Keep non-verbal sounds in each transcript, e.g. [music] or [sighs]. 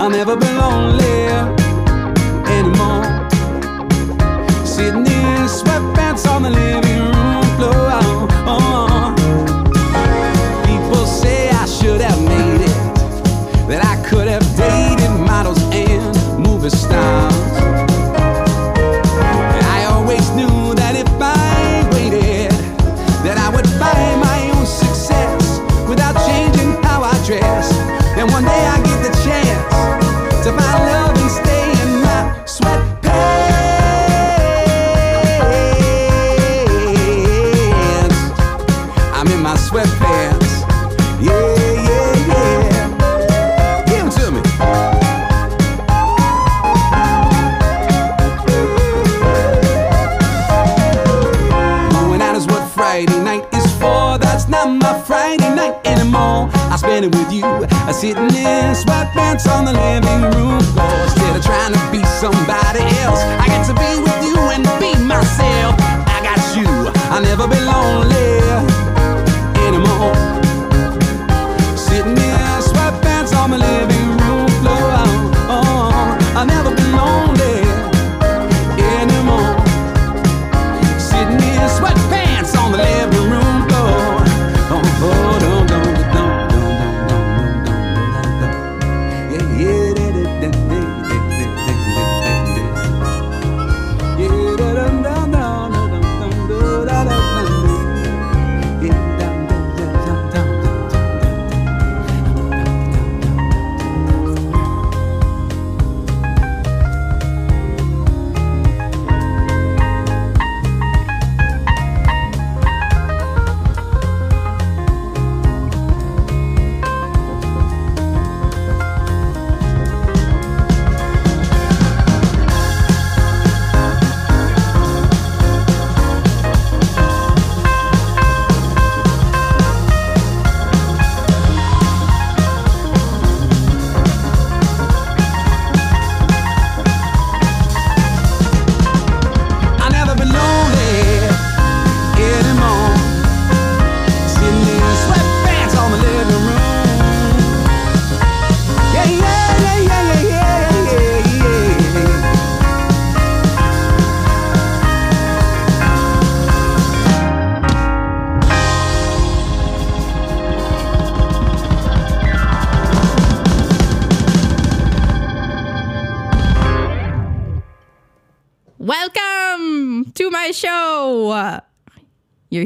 I'll never be lonely anymore. Sitting in sweatpants on the living room floor. party with you. I sit in sweatpants on the living room floor. Instead of trying to be somebody else, I get to be with you and be myself. I got you, I'll never be lonely.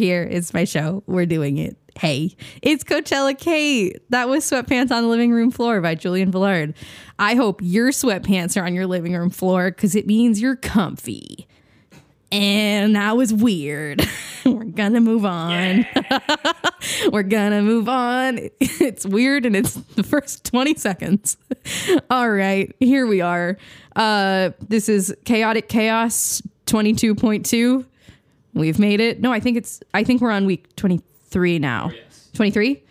here. It's my show. We're doing it. Hey, it's Coachella Kate. That was Sweatpants on the Living Room Floor by Julian Villard. I hope your sweatpants are on your living room floor because it means you're comfy. And that was weird. [laughs] We're gonna move on. Yeah. [laughs] We're gonna move on. [laughs] It's weird and it's the first 20 seconds. All right, here we are. Uh, this is Chaotic Chaos 22.2 We've made it. No, I think it's, I think we're on week 23 now. Oh, yes. 23?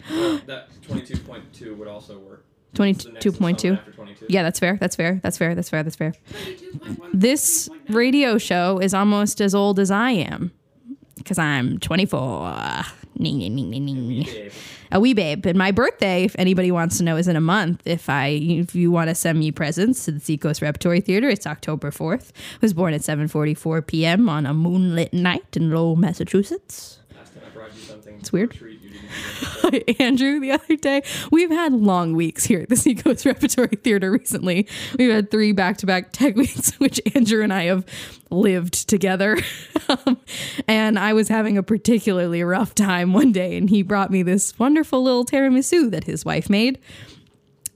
that 22.2 would also work. 22.2. Yeah, that's fair. That's fair. That's fair. That's fair. That's fair. This radio show is almost as old as I am because I'm 24. Ning, ning, ning, ning, ning. A wee babe. And my birthday, if anybody wants to know, is in a month. If I, if you want to send me presents to the Seacoast Repertory Theater, it's October 4th. I was born at 7:44 p.m. on a moonlit night in Lowell, Massachusetts. Last time I brought you something. It's weird. [laughs] Andrew the other day. We've had long weeks here at the Seacoast [laughs] Repertory Theater recently. We've had three back to back tech weeks, which Andrew and I have lived together. [laughs] um, and I was having a particularly rough time one day, and he brought me this wonderful little tiramisu that his wife made.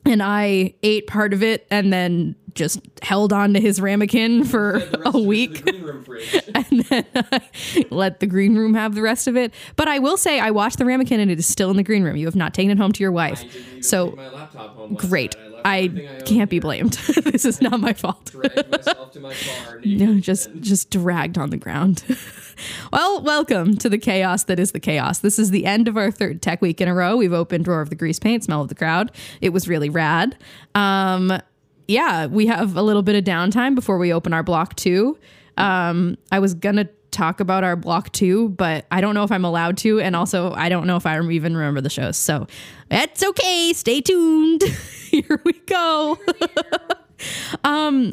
And I ate part of it and then just held on to his ramekin for [laughs] a of it is week The green room fridge. [laughs] and then I [laughs] let the green room have the rest of it. But I will say, I watched the ramekin and it is still in the green room. You have not taken it home to your wife. So my laptop home great. I, I can't be blamed. this is not my fault. Dragged myself to my car. No, just just dragged on the ground. well, welcome to the chaos that is the chaos. This is the end of our third tech week in a row. We've opened Roar of the Grease Paint, Smell of the Crowd. It was really rad. Um, yeah, we have a little bit of downtime before we open our block two. Um, I was gonna talk about our block two, but I don't know if I'm allowed to, and also I don't know if I even remember the shows. So that's okay. Stay tuned. [laughs] Here we go. [laughs]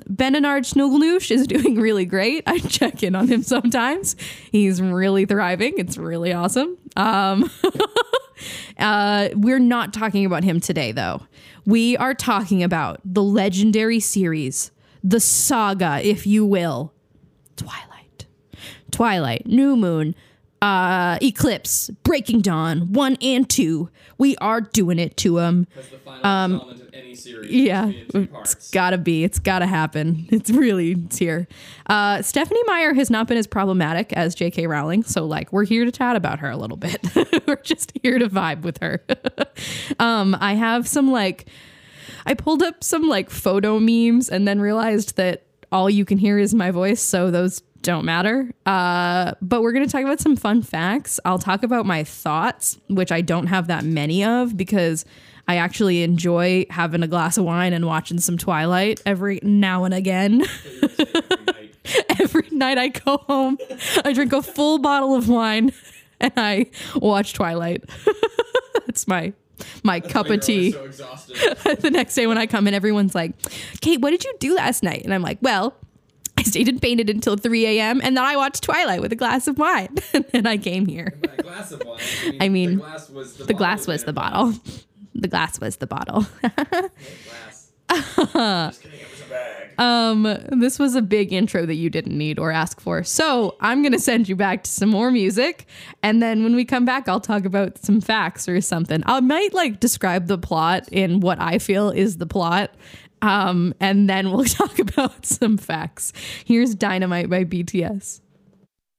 Benenard Schnugelnoosh is doing really great. I check in on him sometimes. He's really thriving. It's really awesome. Um, [laughs] uh, we're not talking about him today, though. We are talking about the legendary series, the saga, if you will, Twilight. Twilight, New Moon, uh, Eclipse, Breaking Dawn, one and two. We are doing it to him. That's the final installment of any series. Um, Yeah, It's in two it's parts. gotta be. It's gotta happen. It's really it's here. Uh, Stephenie Meyer has not been as problematic as J.K. Rowling, so like we're here to chat about her a little bit. [laughs] we're just here to vibe with her. [laughs] um, I have some like, I pulled up some like photo memes and then realized that all you can hear is my voice, so those don't matter. Uh, but we're gonna talk about some fun facts. I'll talk about my thoughts, which I don't have that many of because I actually enjoy having a glass of wine and watching some Twilight every now and again. [laughs] Every night. I go home, I drink a full bottle of wine and I watch Twilight. [laughs] That's my my cup of tea. So [laughs] exhausted. the next day when I come in, everyone's like, Kate, what did you do last night? And I'm like, well, I stayed and painted until 3 a.m. and then I watched Twilight with a glass of wine. [laughs] and I came here. Glass of wine. I mean, the glass was the, The bottle glass was the bottle. [laughs] The glass was the bottle. Just kidding. It was [laughs] a bag. Um, this was a big intro that you didn't need or ask for. So I'm gonna send you back to some more music, and then when we come back, I'll talk about some facts or something. I might like describe the plot in what I feel is the plot. Um, and then we'll [laughs] talk about some facts. Here's Dynamite by BTS.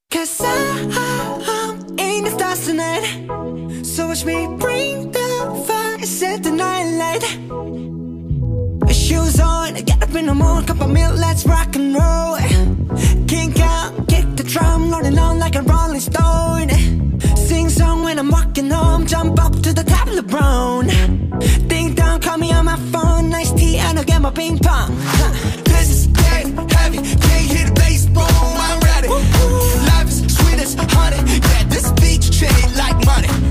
Cause I, I'm in the stars tonight. So watch me bring the fire, set the night light. Shoes on, get up in the morning, cup of milk, let's rock and roll. Kink out, kick the drum, rolling on like a rolling stone. Sing song when I'm walking home, jump up to the top of the Ding dong, call me on my phone, I'll get my ping pong. This is dead heavy, can't hear the bass boom, I'm ready. Life is sweet as honey, yeah, this beach treated like money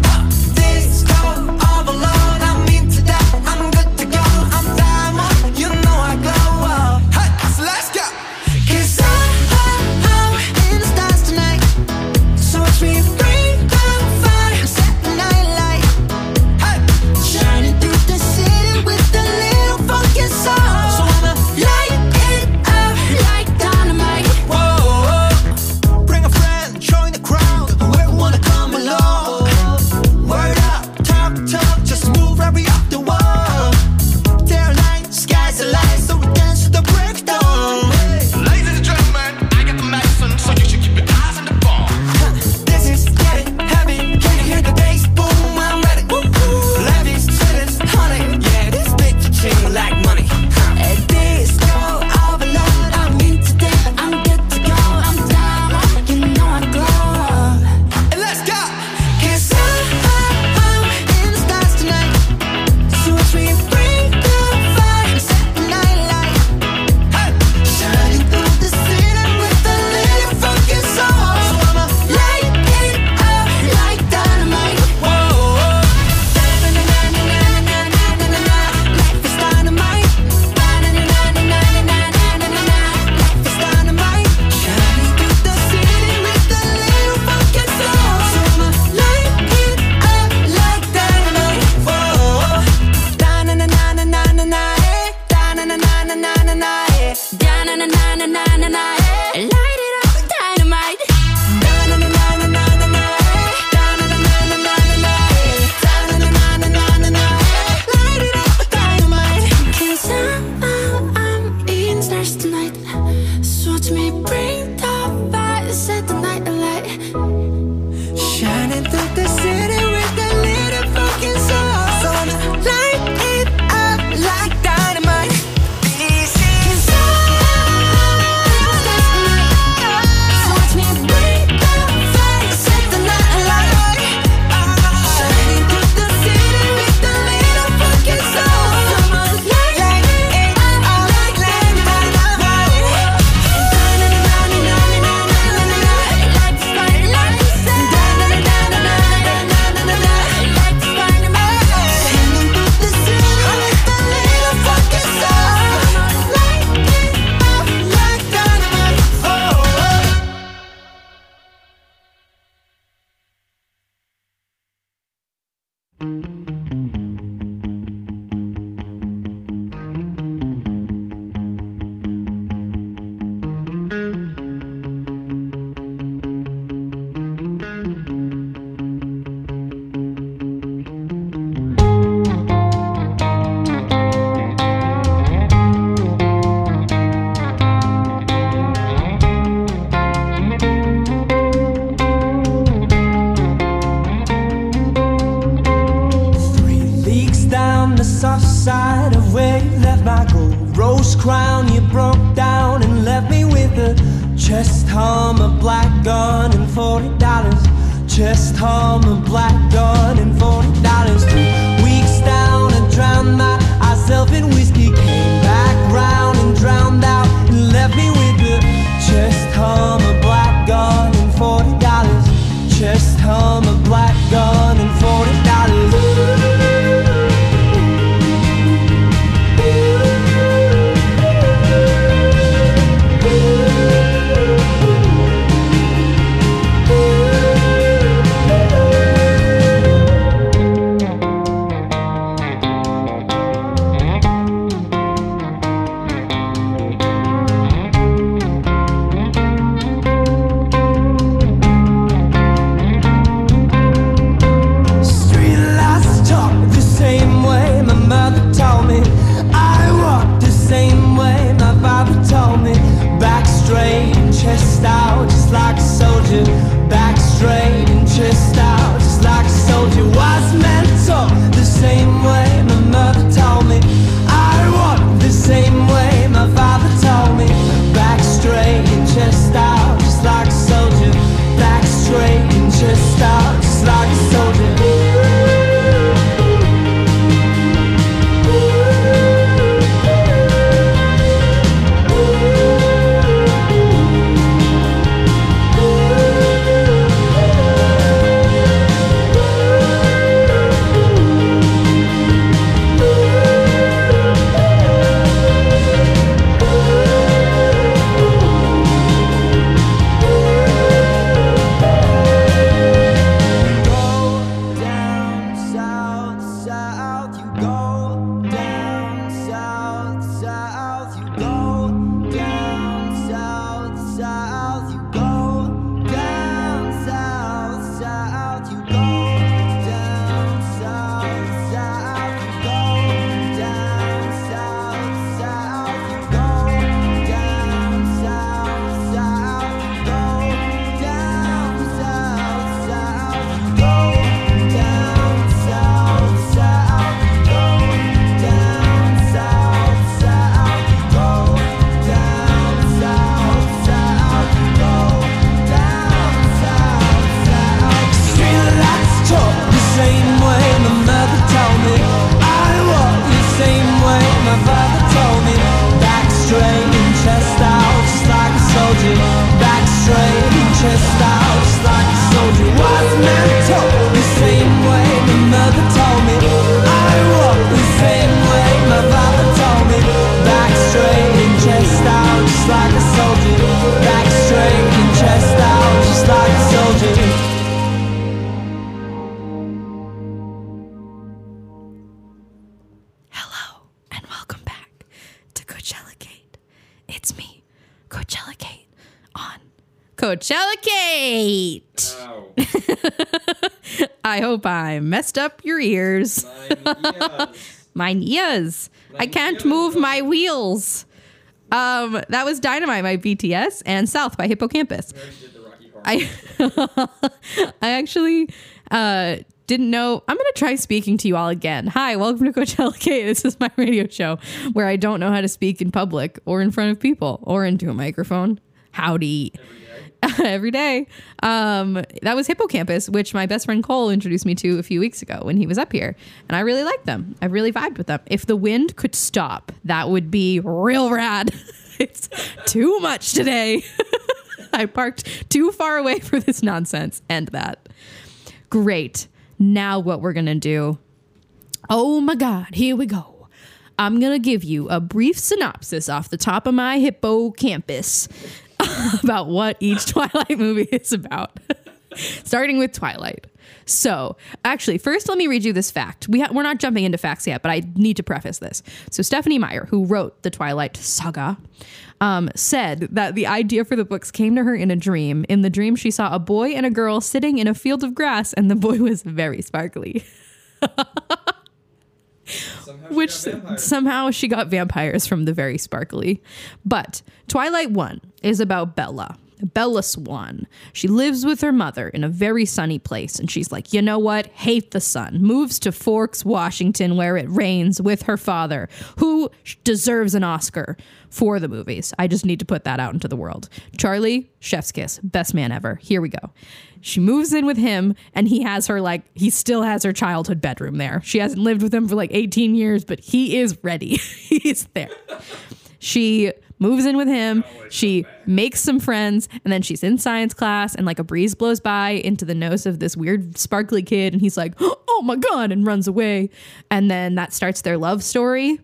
Coachella Kate. [laughs] I hope I messed up your ears. Mine ears. [laughs] I can't move my wheels. Um, that was Dynamite by BTS and South by Hippo Campus. We already did the Rocky Horror. I [laughs] I actually uh didn't know. I'm gonna try speaking to you all again. Hi, welcome to Coachella K. This is my radio show where I don't know how to speak in public or in front of people or into a microphone. Howdy. [laughs] Every day. Um, that was Hippo Campus, which my best friend Cole introduced me to a few weeks ago when he was up here. And I really liked them. I really vibed with them. If the wind could stop, that would be real rad. [laughs] it's too much today. [laughs] I parked too far away for this nonsense. End that. Great. Now, what we're going to do. Oh my God, here we go. I'm going to give you a brief synopsis off the top of my hippocampus [laughs] about what each [laughs] Twilight movie is about. [laughs] Starting with Twilight. So, actually, first let me read you this fact. We ha- we're not jumping into facts yet, but I need to preface this. So, Stephenie Meyer, who wrote the Twilight saga, um, said that the idea for the books came to her in a dream. In the dream, she saw a boy and a girl sitting in a field of grass, and the boy was very sparkly. [laughs] Somehow which somehow she got vampires from the very sparkly. But Twilight 1 is about Bella. Bella Swan. She lives with her mother in a very sunny place, and she's like, you know what? Hate the sun. Moves to Forks, Washington, where it rains with her father, who deserves an Oscar for the movies. I just need to put that out into the world. Charlie, chef's kiss, best man ever. Here we go. She moves in with him, and he has her like, he still has her childhood bedroom there. She hasn't lived with him for like 18 years, but he is ready. [laughs] He's there. She moves in with him. She makes some friends, and then she's in science class, and like a breeze blows by into the nose of this weird sparkly kid, and he's like, [gasps] "Oh my god!" and runs away. And then that starts their love story.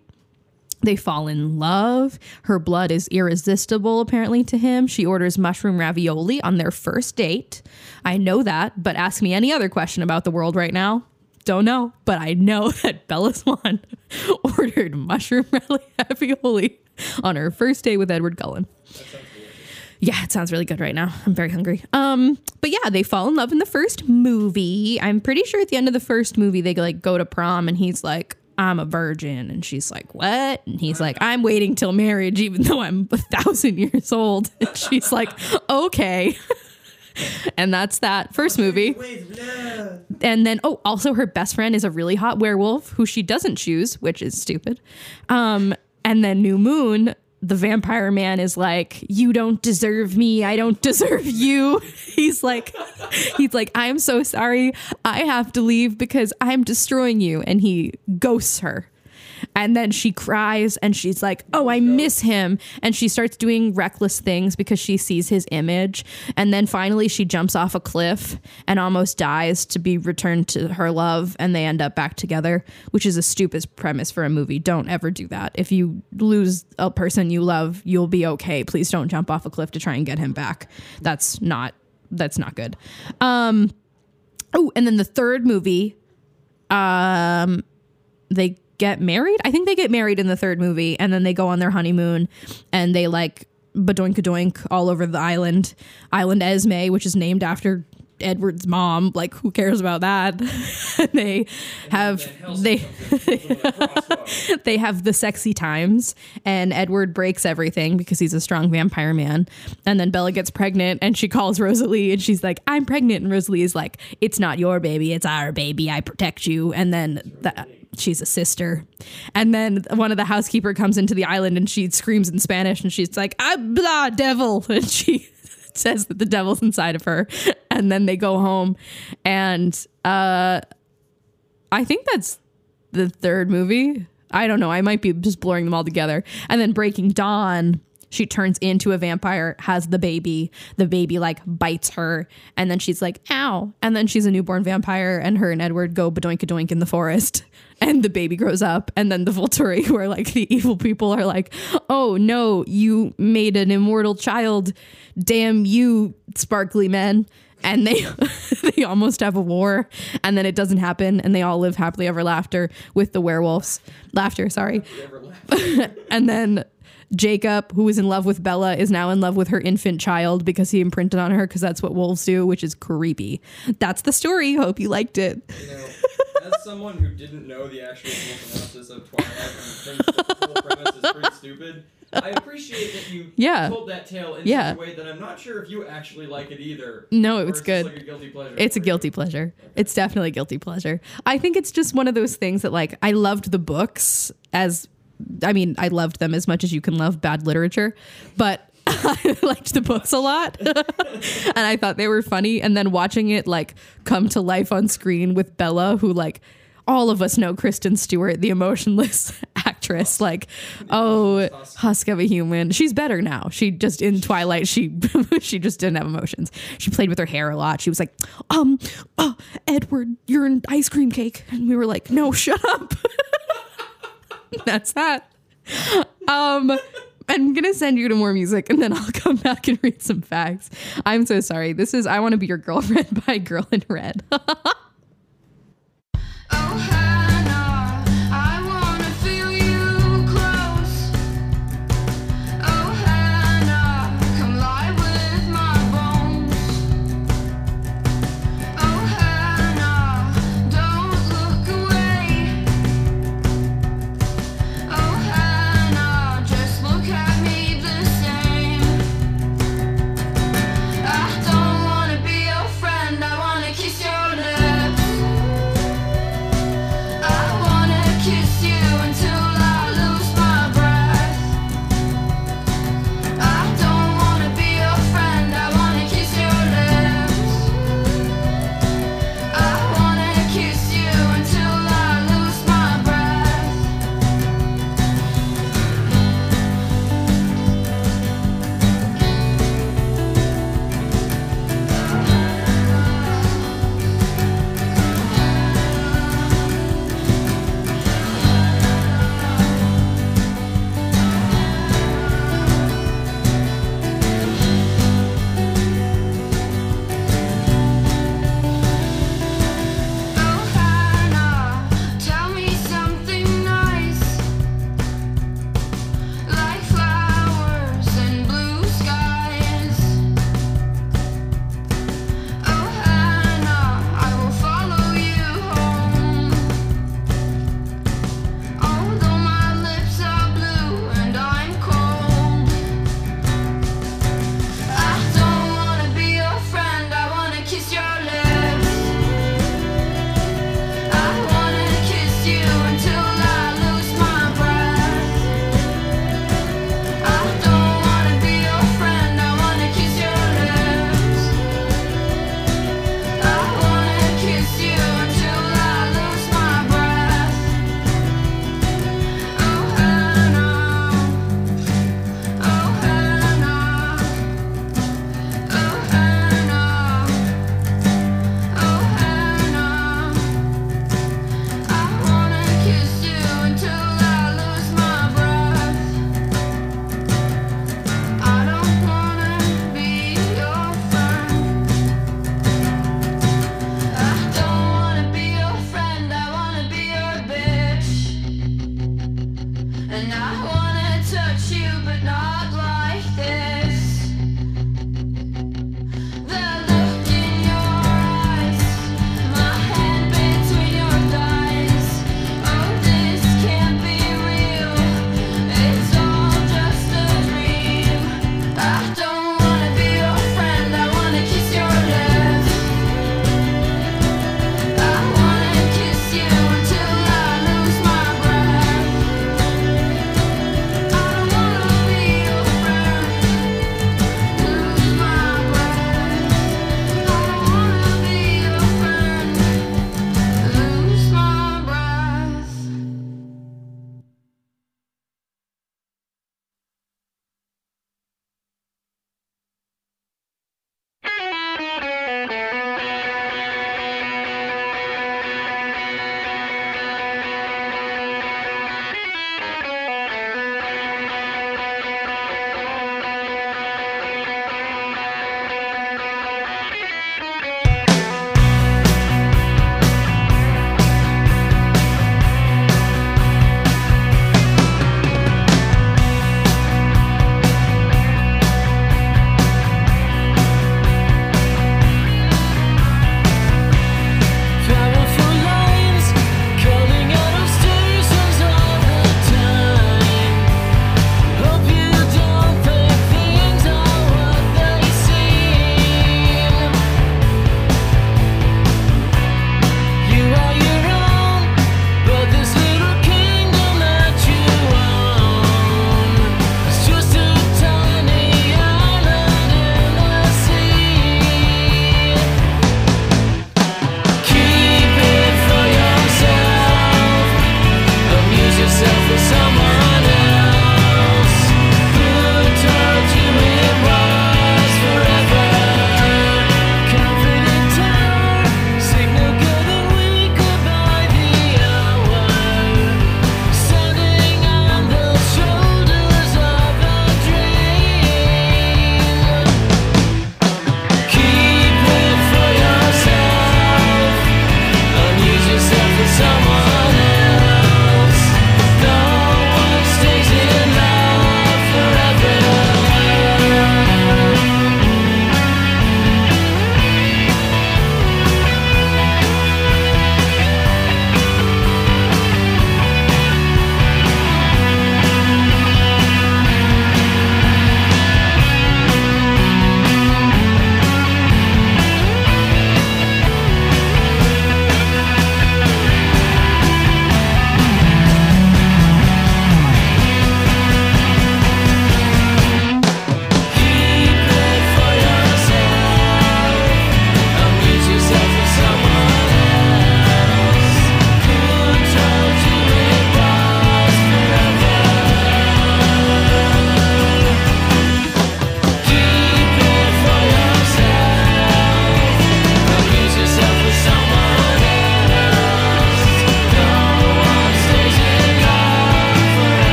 They fall in love. Her blood is irresistible, apparently, to him. She orders mushroom ravioli on their first date. I know that, but ask me any other question about the world right now. Don't know, but I know [laughs] that Bella Swan [laughs] ordered mushroom [laughs] ravioli on her first day with Edward Cullen. Yeah, it sounds really good right now. I'm very hungry. Um, but yeah, they fall in love in the first movie. I'm pretty sure at the end of the first movie they like go to prom and he's like, I'm a virgin. And she's like, What? And he's like, I'm waiting till marriage, even though I'm a thousand years old. And she's like, Okay. And that's that first movie. And then, oh, also her best friend is a really hot werewolf who she doesn't choose, which is stupid. Um, and then New Moon, the vampire man is like, "You don't deserve me. I don't deserve you." [laughs] He's like, he's like, "I'm so sorry. I have to leave because I'm destroying you." And he ghosts her. And then she cries and she's like, Oh, I miss him. And she starts doing reckless things because she sees his image. And then finally, she jumps off a cliff and almost dies to be returned to her love. And they end up back together, which is a stupid premise for a movie. Don't ever do that. If you lose a person you love, you'll be okay. Please don't jump off a cliff to try and get him back. That's not. That's not good. Um, oh, and then the third movie, um, they get married. I think they get married in the third movie, and then they go on their honeymoon, and they like badoink doink all over the island, Island Esme, which is named after Edward's mom. Like, who cares about that? [laughs] they have they [laughs] they have the sexy times and Edward breaks everything because he's a strong vampire man. And then Bella gets pregnant and she calls Rosalie and she's like, I'm pregnant. And Rosalie is like, It's not your baby, it's our baby. I protect you. And then the, she's a sister. And then one of the housekeeper comes into the island and she screams in Spanish and she's like, Ah blah devil. [laughs] And she says that the devil's inside of her. [laughs] And then they go home and uh I think that's the third movie. I don't know. I might be just blurring them all together. And then Breaking Dawn, she turns into a vampire, has the baby. The baby like bites her, and then she's like, ow. And then she's a newborn vampire, and her and Edward go badoink a doink in the forest. [laughs] And the baby grows up, and then the Volturi, [laughs] who are like the evil people are like, oh no, you made an immortal child. Damn you, sparkly men and they [laughs] they almost have a war and then it doesn't happen and they all live happily ever after with the werewolves laughter sorry and then Jacob, who was in love with Bella, is now in love with her infant child because he imprinted on her because that's what wolves do, which is creepy. That's the story. Hope you liked it. You know, as someone who didn't know the actual synopsis of Twilight and thinks the whole premise is pretty stupid, I appreciate that you Yeah. told that tale in Yeah. such a way that I'm not sure if you actually like it either. No, it was it's good. like a guilty pleasure. It's a for you. guilty pleasure. It's definitely a guilty pleasure. I think it's just one of those things that like I loved the books as I mean, I loved them as much as you can love bad literature, but [laughs] I liked the books a lot. [laughs] and I thought they were funny and then watching it like come to life on screen with Bella who like all of us know Kristen Stewart, the emotionless [laughs] actress. Like, oh, husk of a human. She's better now. She just in Twilight, she she just didn't have emotions. She played with her hair a lot. She was like, um, oh, Edward, you're an ice cream cake, and we were like, no, shut up. [laughs] That's that. Um. I'm gonna send you to more music and then I'll [laughs] come back and read some facts. I'm so sorry. This is I Want to Be Your Girlfriend [laughs] by Girl in Red. Oh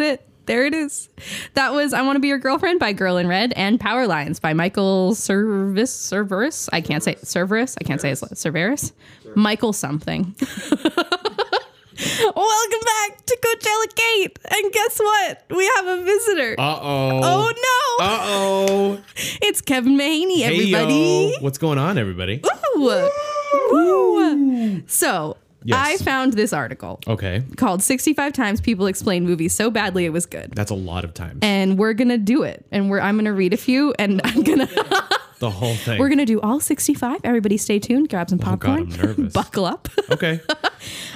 That's it. There it is. That was I Want to Be Your Girlfriend by Girl in Red and Power Lines by Michael Service Cerverus. I can't say Cerverus. I can't say his Cerverus. Michael something. [laughs] Welcome back to Coachella Kate. And guess what? We have a visitor. Uh oh. oh no. Uh oh. [laughs] It's Kevin Mahaney, everybody. Hey yo. What's going on, everybody? Woo. Woo. So Yes. I found this article Okay. called 65 Times People Explain Movies So Badly It Was Good. That's a lot of times. And we're gonna do it. And we're I'm gonna read a few and I'm gonna oh, [laughs] the whole thing. we're gonna do all 65. Everybody stay tuned, grab some popcorn. Oh, God, popcorn. I'm nervous. [laughs] Buckle up. Okay. [laughs]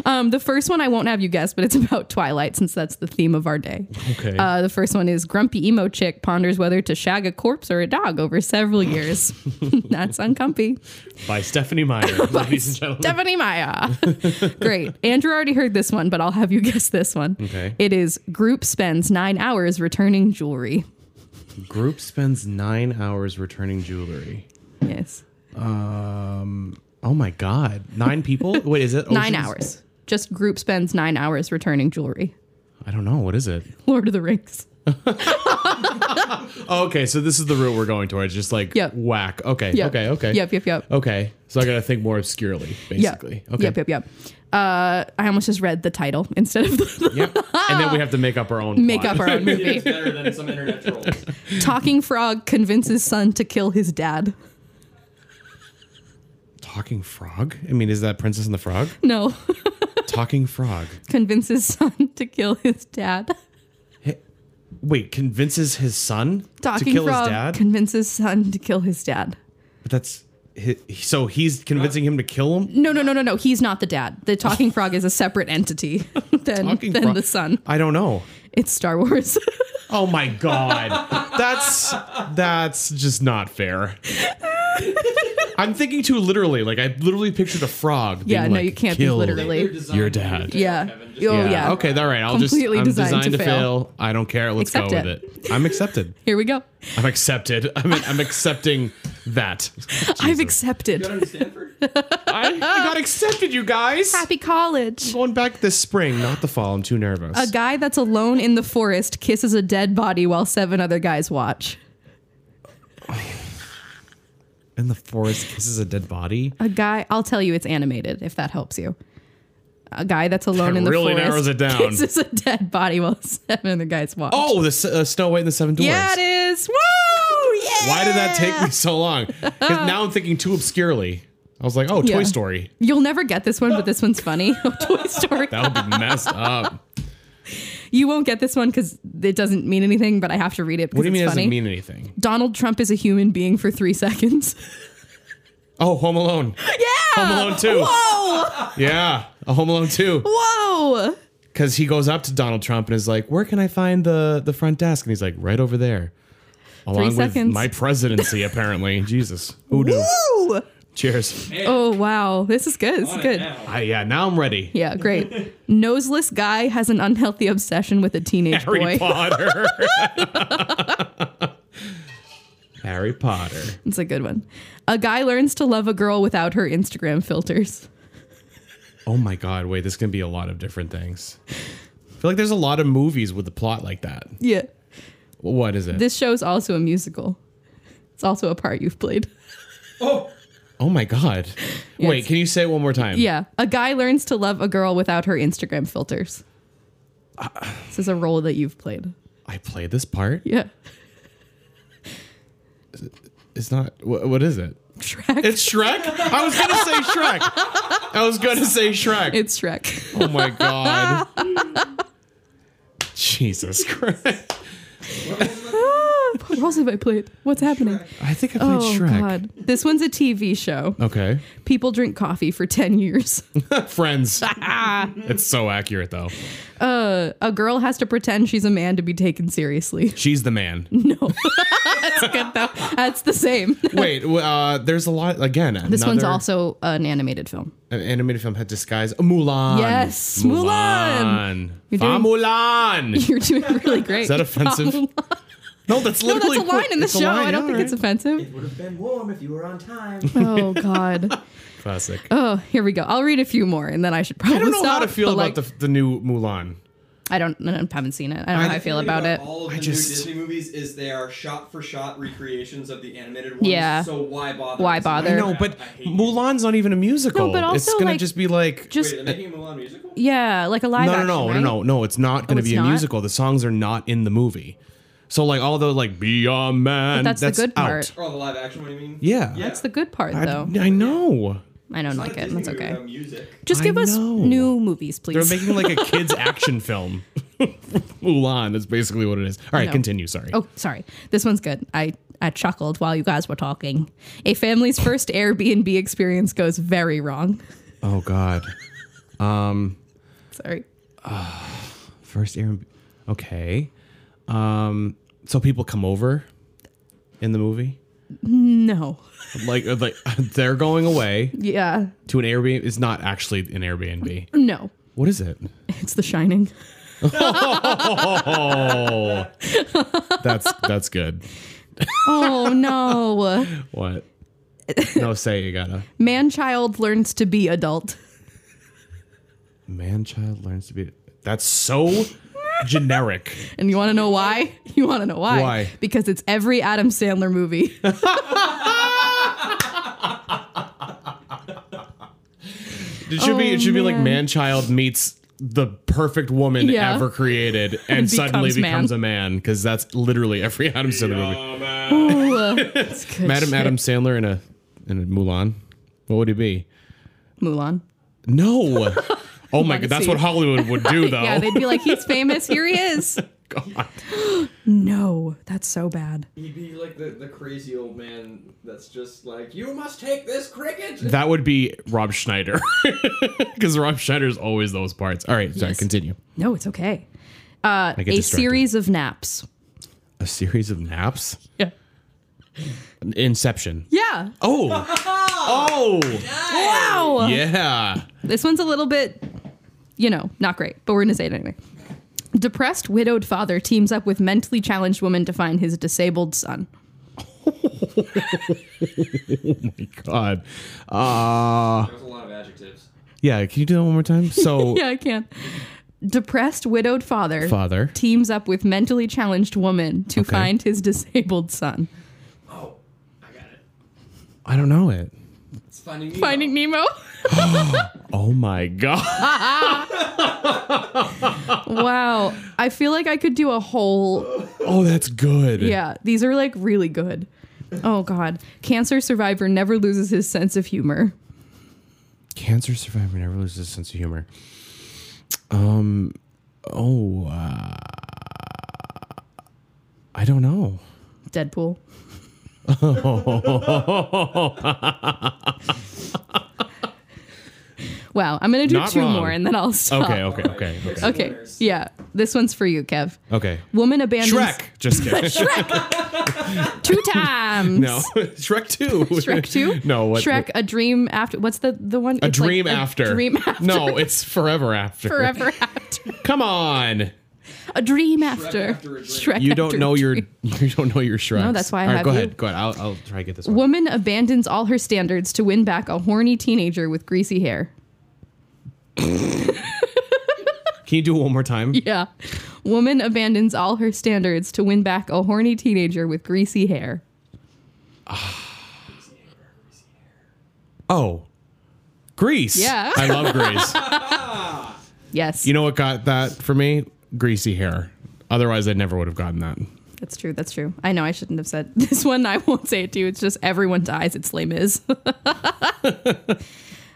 Um, the first one I won't have you guess, but it's [laughs] about Twilight since that's the theme of our day. Okay. Uh, the first one is grumpy emo chick ponders whether to shag a corpse or a dog over several years. that's uncomfy. By Stephenie Meyer, ladies and gentlemen. Stephenie Meyer. Great. Andrew already heard this one, but I'll have you guess this one. Okay. It is group spends nine hours returning jewelry. Group spends nine hours returning jewelry. Yes. Um. Oh my God. Nine people? [laughs] Wait, is it Nine Ocean's- hours. Just group spends nine hours returning jewelry. I don't know. What is it? Lord of the Rings. [laughs] [laughs] Oh, okay, so this is the route we're going towards. Just like Yep. whack. Okay. Yep. Okay. Okay. Yep, yep, yep. Okay. So I got to think more obscurely, Yep. basically. Okay. Yep, yep, yep. Uh, I almost just read the title instead of the [laughs] Yep. and then we have to make up our own. make plot. up our own movie. It's better than some internet trolls. [laughs] Talking frog convinces son to kill his dad. Talking frog. I mean, is that Princess and the Frog? No, Talking frog. convinces son to kill his dad. Wait, convinces his son Talking to kill frog his dad. convinces son to kill his dad. but that's hi so he's convincing him to kill him. No, no, no, no, no. He's not the dad. The talking frog is a separate entity [laughs] than, Talking than frog. the son. I don't know. It's Star Wars. [laughs] Oh my god, that's that's just not fair. [laughs] I'm thinking too literally. Like I literally pictured a frog. Yeah, being no, like, you can't think "Kill literally. Your dad. Yeah. Kevin. Oh, yeah. Okay, all right. I'll just. Completely I'm designed designed to to fail. fail. I don't care. Let's Accept go it. with it. I'm accepted. [laughs] Here we go. I'm accepted. I'm, I'm accepting that. [laughs] I've You accepted. got Stanford? [laughs] I, I got accepted, you guys. Happy college. Going back this spring, not the fall. I'm too nervous. A guy that's alone in the forest kisses a dead body while seven other guys watch. Oh, In the forest, kisses a dead body. A guy, I'll tell you, it's animated if that helps you. A guy that's alone That in the forest, really forest narrows it down. kisses a dead body while seven other guys watch. Oh, the S- uh, Snow White and the Seven Dwarfs. yeah, it is. Woo! Yeah. Why did that take me so long? [laughs] 'Cause now I'm thinking too obscurely. I was like, oh, Yeah. Toy Story. You'll never get this one, but this one's funny. [laughs] Toy Story. That would be messed up. You won't get this one because it doesn't mean anything, but I have to read it because What do you mean it funny. doesn't mean anything? Donald Trump is a human being for three seconds. [laughs] Oh, Home Alone. Yeah. Home Alone 2. Whoa. Yeah, a Home Alone 2. Whoa. Because he goes up to Donald Trump and is like, where can I find the, the front desk? And he's like, right over there. Along with seconds. my presidency, apparently. [laughs] Jesus. Who knew? Woo. Cheers. Oh wow, this is good. This is good. now. I, yeah, now I'm ready. Yeah, great. [laughs] Noseless guy has an unhealthy obsession with a teenage boy. Harry boy. Potter. [laughs] [laughs] Harry Potter. It's a good one. A guy learns to love a girl without her Instagram filters. Oh my god, wait, this can be a lot of different things. I feel like there's a lot of movies with a plot like that. Yeah. What is it? This show's also a musical. It's also a part you've played. Oh, oh my god. [laughs] Wait, can you say it one more time? Yeah. A guy learns to love a girl without her Instagram filters. [sighs] This is a role that you've played. I played this part. Yeah. It's not what, what is it? Shrek. It's Shrek? I was gonna say Shrek. I was gonna say Shrek. It's Shrek. oh my god. [laughs] Jesus Christ. [laughs] what roles have I played? What's happening? I think I played Oh Shrek. God. This one's a TV show. Okay. People drink coffee for 10 years. [laughs] [laughs] Friends. [laughs] it's so accurate though. a girl has to pretend she's a man to be taken seriously. She's the man. No. That's good though. That's the same. Wait, uh, there's a lot again. This one's also an animated film. an animated film had disguise. Mulan. Yes, Mulan. Mulan. You're doing- Mulan. You're doing really great. Is that offensive? No, that's No, that's literally a line in the it's a show. line, I don't yeah, think it's right. offensive. It would have been warm if you were on time. [laughs] Oh God. [laughs] classic. Oh, here we go. I'll read a few more and then I should probably I don't know stop. how to feel about like, the the new Mulan. I don't I haven't seen it. I don't know how I feel The about it. All of I the just- new Disney movies is they are shot for shot recreations of the animated ones. Yeah. So why bother? Why with bother? I like know, but that? I hate it. Mulan's not even a musical. No, but it's also, gonna like, just be like Just Wait, they're making a Mulan musical? yeah, like a live no, no, action. no, right? no, no, no. It's not oh, going to it's be a not? musical. The songs are not in the movie. So like all the like "Be a Man," But that's the good out. part. Oh, the live action. What do you mean? Yeah, That's the good part, I, though. I know. I don't It's like it. Disney That's okay. Music. Just I give us know. new movies, please. They're making like a [laughs] kids action film. [laughs] Mulan is basically what it is. All right, know. continue. Sorry. Oh, sorry. This one's good. I, I chuckled while you guys were talking. A family's first Airbnb experience goes very wrong. Oh God. Um, [laughs] Sorry. [sighs] First Airbnb. Okay. Um. So people come over in the movie. No. Like, uh, like [laughs] they're going away Yeah. to an Airbnb. It's not actually an Airbnb. No. What is it? It's The Shining. Oh, [laughs] that's that's good. Oh, no. [laughs] What? No, say you gotta. Man child learns to be adult. Man child learns to be. That's so generic. [laughs] And you want to know why? [laughs] You want to know why? Why? Because it's every Adam Sandler movie. [laughs] It should be. It should be like Oh, man. man child meets the perfect woman Yeah. ever created and suddenly becomes man. becomes a man because that's literally every Adam Sandler movie. Oh. Ooh, it's good Madam shit. Adam Sandler in a in a Mulan. What would he be? Mulan. No. Oh my god, that's see. what Hollywood would do [laughs] though. Yeah, they'd be like, he's famous. Here he is. [laughs] God. No, that's so bad. He'd be like the, the crazy old man that's just like, you must take this cricket. [laughs] That would be Rob Schneider. Because Rob Schneider's always those parts. All right, sorry, Yes. continue. No, it's okay. Uh, I get a distracted. series of naps. A series of naps? Yeah. Inception. Yeah. Oh. oh. Wow. Yeah. This one's a little bit, you know, not great, but we're going to say it anyway. Depressed widowed father teams up with mentally challenged woman to find his disabled son. [laughs] Oh my god. Uh There's a lot of adjectives. yeah, can you do that one more time? So [laughs] Yeah, I can. Depressed widowed father father. teams up with mentally challenged woman to Okay. find his disabled son. Oh, I got it. I don't know it. It's Finding Nemo. Finding Nemo. [laughs] [gasps] Oh my god. wow. I feel like I could do a whole Oh, that's good. Yeah, these are like really good. Oh god. Cancer survivor never loses his sense of humor. Cancer survivor never loses his sense of humor. Um oh uh, I don't know. Deadpool. [laughs] [laughs] wow, I'm gonna do Not two wrong. more and then I'll stop. Okay, okay, okay, okay. Okay. Yeah, this one's for you, Kev. Okay. Woman abandons Shrek. Just [laughs] kidding. Shrek. two times. no. [laughs] Shrek 2. Shrek two. No, what Shrek a dream after. What's the the one? a It's like dream a after. Dream [laughs] after. No, it's forever after. forever after. Come on. A dream after. after a dream. Shrek You don't a know your dream. you don't know your Shrek. No, that's why I All right, have go you. ahead. Go ahead. I'll I'll try to get this one. Woman abandons all her standards to win back a horny teenager with greasy hair. [laughs] Can you do it one more time? Yeah. Woman abandons all her standards to win back a horny teenager with greasy hair. Ah. Oh. Grease. Yeah. I love Grease. [laughs] Yes. you know what got that for me? Greasy hair. Otherwise, I never would have gotten that. that's true. That's true. I know I shouldn't have said [laughs] this one. I won't say it to you. It's just everyone dies. It's Les Mis.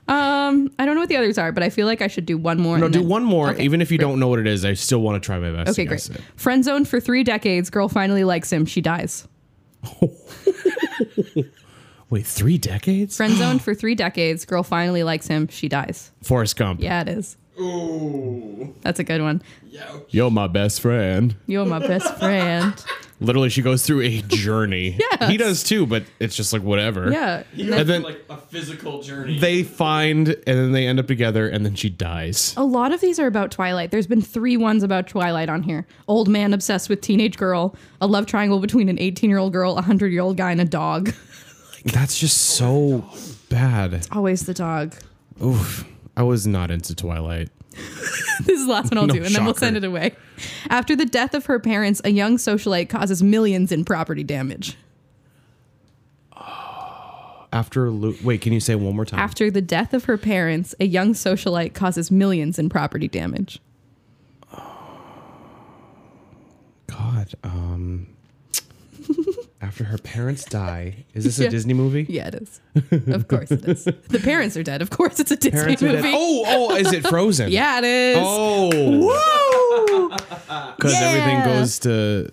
Um, I don't know what the others are, but I feel like I should do one more. No, do then- one more. Okay, Even if you great. don't know what it is, I still want to try my best. Okay, to great. guess it. Friend zoned for three decades. Girl finally likes him. She dies. [laughs] Wait, three decades? Friend [gasps] zoned for three decades. Girl finally likes him. She dies. Forrest Gump. Yeah, it is. Ooh. That's a good one. Yo. You're my best friend. You're my best friend. [laughs] Literally, she goes through a [laughs] journey. Yes. He does too, but it's just like whatever. Yeah. He And goes then- then- through, like a physical journey. They find and then they end up together and then she dies. A lot of these are about Twilight. There's been three ones about Twilight on here. Old man obsessed with teenage girl, a love triangle between an 18 year old girl, a 100 year old guy, and a dog. [laughs] That's just so bad. It's always the dog. Oof. I was not into Twilight. [laughs] this is the last one I'll No do, and then we'll send it away. After the death of her parents, a young socialite causes millions in property damage. After Lu- wait, can you say it one more time? After the death of her parents, a young socialite causes millions in property damage. God, um, [laughs] after her parents die, is this Yeah. a Disney movie? Yeah, it is. Of course it is. [laughs] The parents are dead. Of course it's a Disney Parents movie. Oh, oh, is it Frozen? [laughs] Yeah, it is. Oh, because everything goes to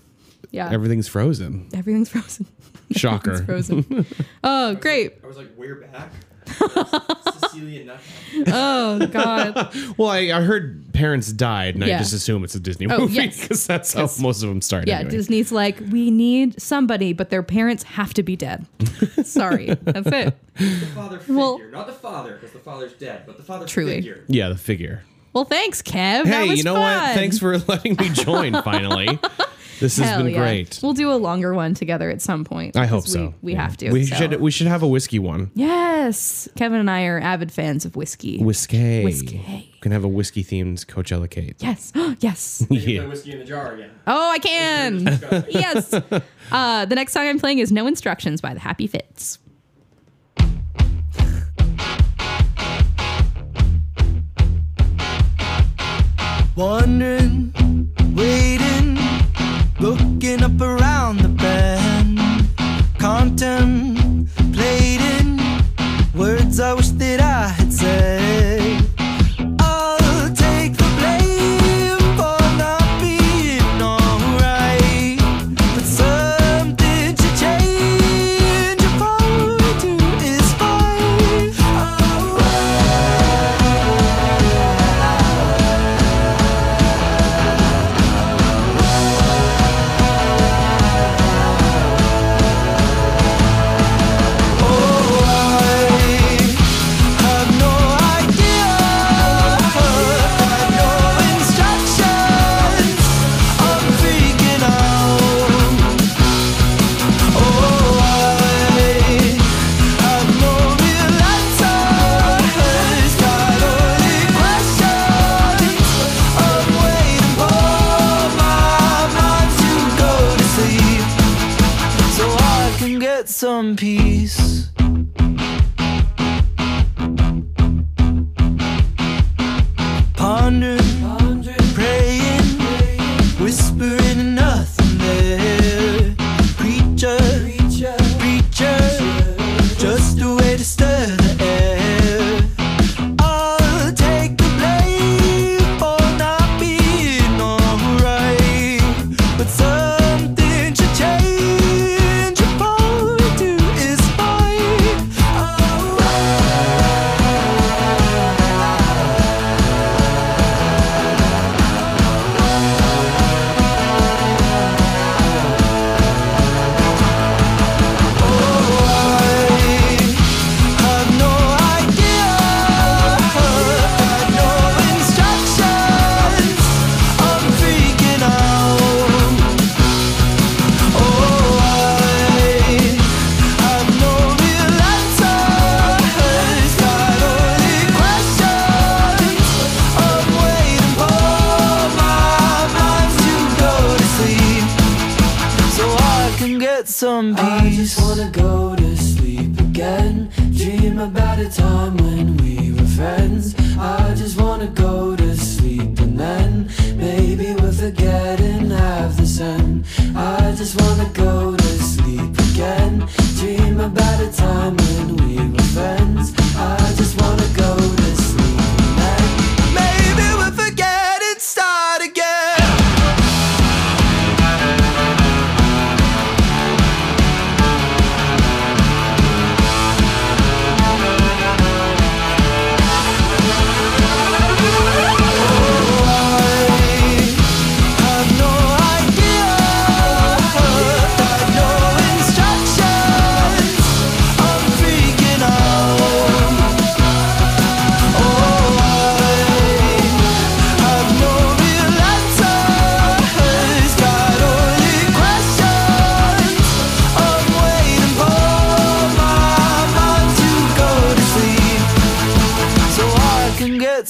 yeah. everything's frozen. Everything's frozen. [laughs] Shocker. It's frozen. oh, great. I was like, we're back. Cecilia Nuthouse. Oh, God. [laughs] Well, I, I heard parents died, and Yeah. I just assume it's a Disney Oh, movie yes. [laughs] because that's how most of them start. Yeah, anyway. Disney's like, we need somebody, but their parents have to be dead. [laughs] Sorry. That's it. The father figure. Well- Not the father, because the father's dead, but the father Truly. figure. Yeah, the figure. Well, thanks, Kev. that Hey, was you know fun. what? Thanks for letting me join. Finally, this has Hell been yeah. great. We'll do a longer one together at some point. I hope so. We, we Yeah. have to. We so. should. We should have a whiskey one. Yes. Kevin and I are avid fans of whiskey. Whiskey. Whiskey. We can have a whiskey themed Coachella Kate. yes. [gasps] yes. You can Yeah. whiskey in the jar again. Oh, I can. [laughs] yes. Uh, the next song I'm playing is No Instructions by the Happy Fits. Wondering, waiting, looking up around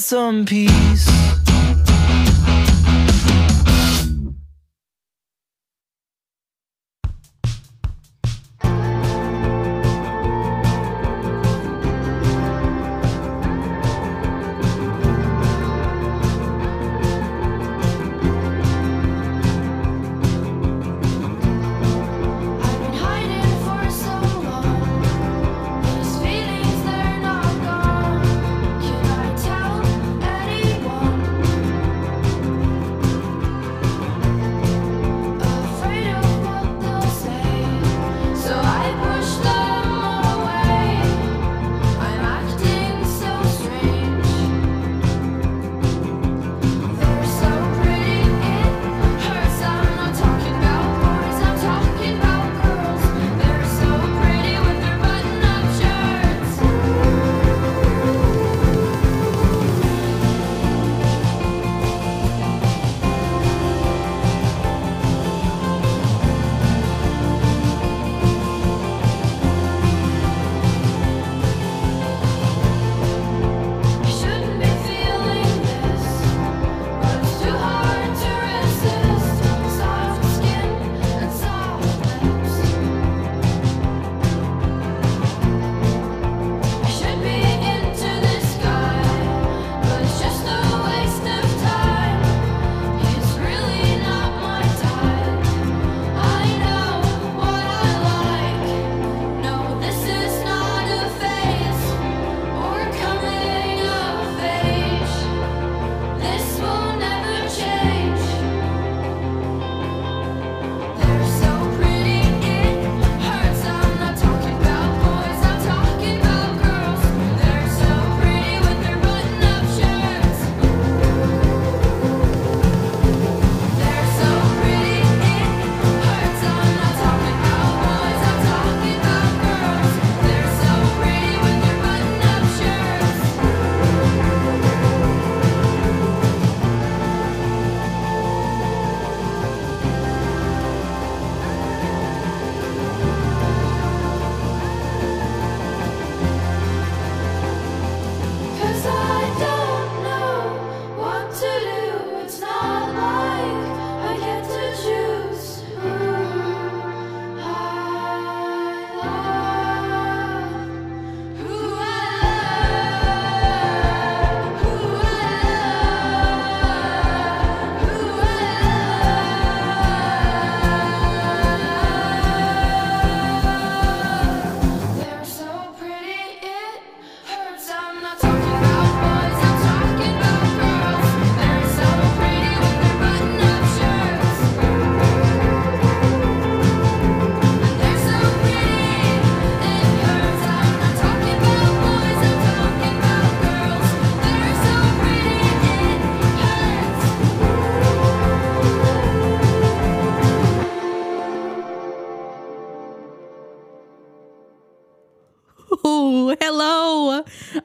some peace.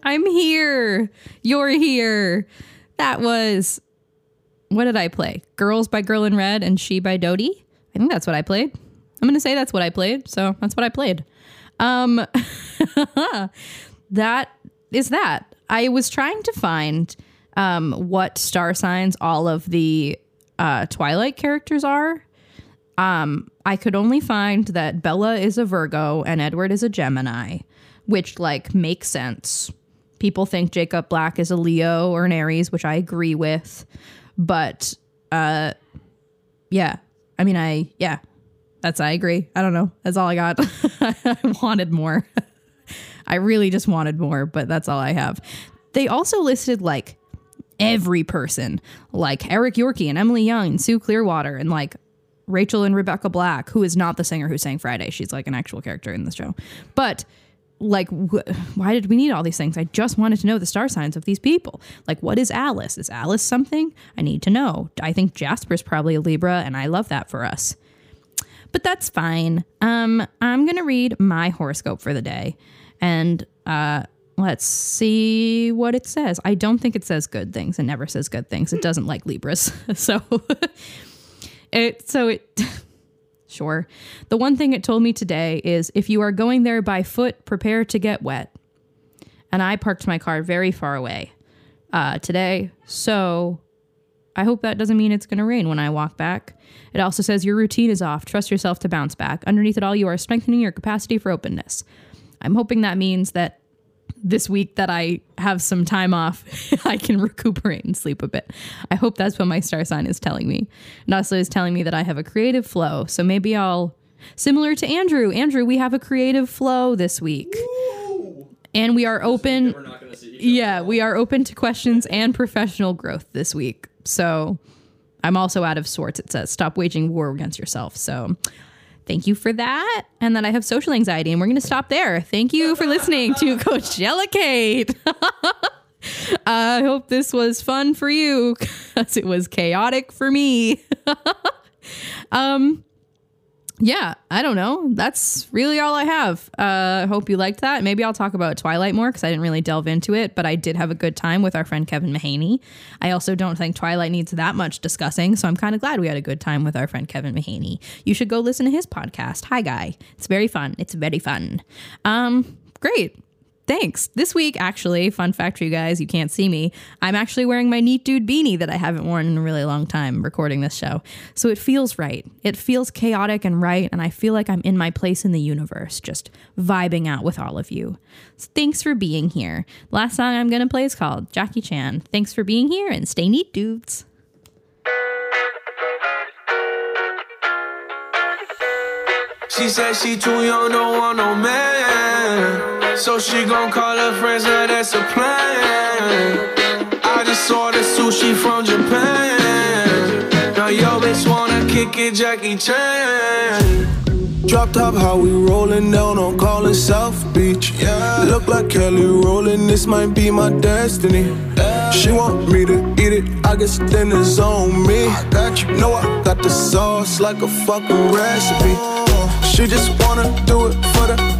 I'm here. You're here. That was what did I play? Girls by Girl in Red and She by Dodie. I think that's what I played. I'm going to say that's what I played. So that's what I played. Um [laughs] that is that. I was trying to find um what star signs all of the uh Twilight characters are. Um I could only find that Bella is a Virgo and Edward is a Gemini, which like makes sense. People think Jacob Black is a Leo or an Aries, which I agree with. But uh yeah. I mean I yeah. That's I agree. I don't know. That's all I got. [laughs] I wanted more. [laughs] I really just wanted more, but that's all I have. They also listed like every person, like Eric Yorkie and Emily Young and Sue Clearwater and like Rachel and Rebecca Black, who is not the singer who sang Friday. She's like an actual character in the show. But like, wh- why did we need all these things? I just wanted to know the star signs of these people. Like, what is Alice? Is Alice something? I need to know. I think Jasper's probably a Libra, and I love that for us but that's fine. Um, I'm gonna read my horoscope for the day, and uh, let's see what it says. I don't think it says good things. It never says good things. It doesn't like Libras, [laughs] so [laughs] it. So it. [laughs] Sure. The one thing it told me today is if you are going there by foot, prepare to get wet. And I parked my car very far away. uh, today. So I hope that doesn't mean it's going to rain when I walk back. It also says your routine is off. Trust yourself to bounce back. Underneath it all, you are strengthening your capacity for openness. I'm hoping that means that this week that I have some time off, [laughs] I can recuperate and sleep a bit. I hope that's what my star sign is telling me. And also is telling me that I have a creative flow. So maybe I'll, similar to Andrew, Andrew, we have a creative flow this week. And we are open. We're not gonna see. Yeah, we are open to questions and professional growth this week. So I'm also out of sorts. It says stop waging war against yourself. So thank you for that. And then I have social anxiety, and we're going to stop there. Thank you for listening to [laughs] Coachella Kate. [laughs] I hope this was fun for you because it was chaotic for me. [laughs] um, yeah, I don't know. That's really all I have. Uh, hope you liked that. Maybe I'll talk about Twilight more because I didn't really delve into it, but I did have a good time with our friend Kevin Mahaney. I also don't think Twilight needs that much discussing, so I'm kind of glad we had a good time with our friend Kevin Mahaney. You should go listen to his podcast. Hi, guy. It's very fun. It's very fun. Um, great. Thanks. This week, actually, fun fact for you guys, you can't see me. I'm actually wearing my Neat Dude beanie that I haven't worn in a really long time recording this show. So it feels right. It feels chaotic and right, and I feel like I'm in my place in the universe, just vibing out with all of you. So thanks for being here. Last song I'm going to play is called Jackie Chan. Thanks for being here and stay neat, dudes. She said she too young, don't want no man. So she gon' call her friends, now that's a plan. I just ordered sushi from Japan. Now yo bitch wanna kick it, Jackie Chan. Drop top, how we rollin' down on Collins South Beach. Yeah. Look like Kelly Rowland, this might be my destiny. She want me to eat it, I guess then it's on me. I got you, know I got the sauce like a fucking recipe. She just wanna do it for the.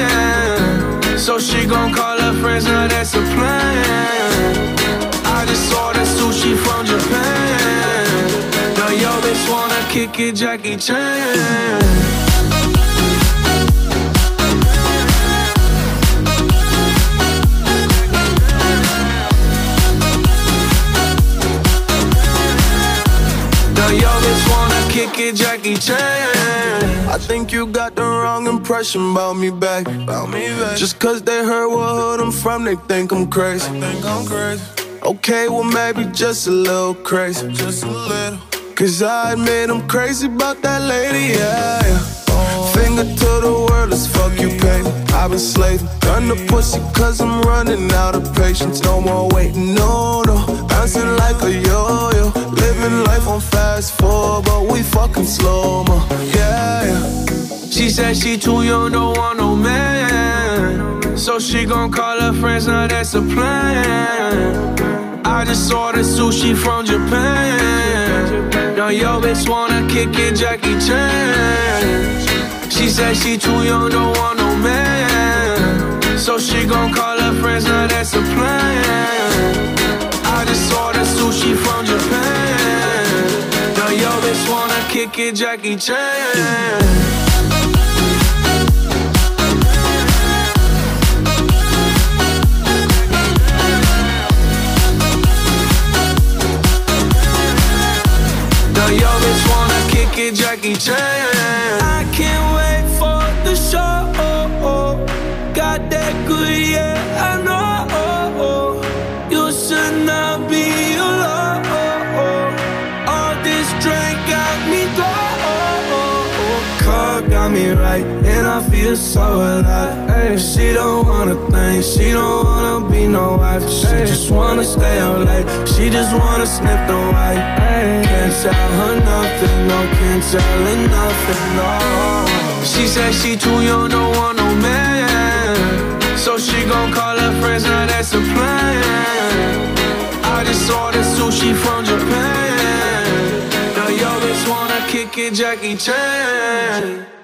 So she gon' call her friends, now that's a plan. I just ordered sushi from Japan. Now yo bitch wanna kick it, Jackie Chan. Now yo bitch wanna kick it, Jackie Chan. I think you got the wrong impression about me back. About me back. Just cause they heard what hood I'm from, they think I'm crazy. think I'm crazy. Okay, well maybe just a little crazy. Just a little. Cause I admit I'm crazy about that lady, yeah. yeah. Finger to the world, let's fuck you, baby. I've been slaving. Gun the pussy cause I'm running out of patience. No more waiting, no, no. Bouncing like a yo-yo. Life on fast forward, but we fucking slow mo. Yeah, yeah. She said she too young, don't want no man. So she gon' call her friends, now that's a plan. I just ordered sushi from Japan. Now yo bitch wanna kick it, Jackie Chan. She said she too young, don't want no man. So she gon' call her friends, now that's a plan. I just ordered sushi from Japan. Bitch wanna kick it, Jackie Chan. Jackie Chan. I can't right, and I feel so alive. Ay, she don't wanna think, she don't wanna be no wife. She Ay, just wanna stay up late, she just wanna sniff the white. Ay, can't tell her nothing, no, can't tell her nothing, no. She said she too young, don't want no man. So she gon' call her friends, now that's a plan. I just ordered sushi from Japan. Now yo just wanna kick it, Jackie Chan.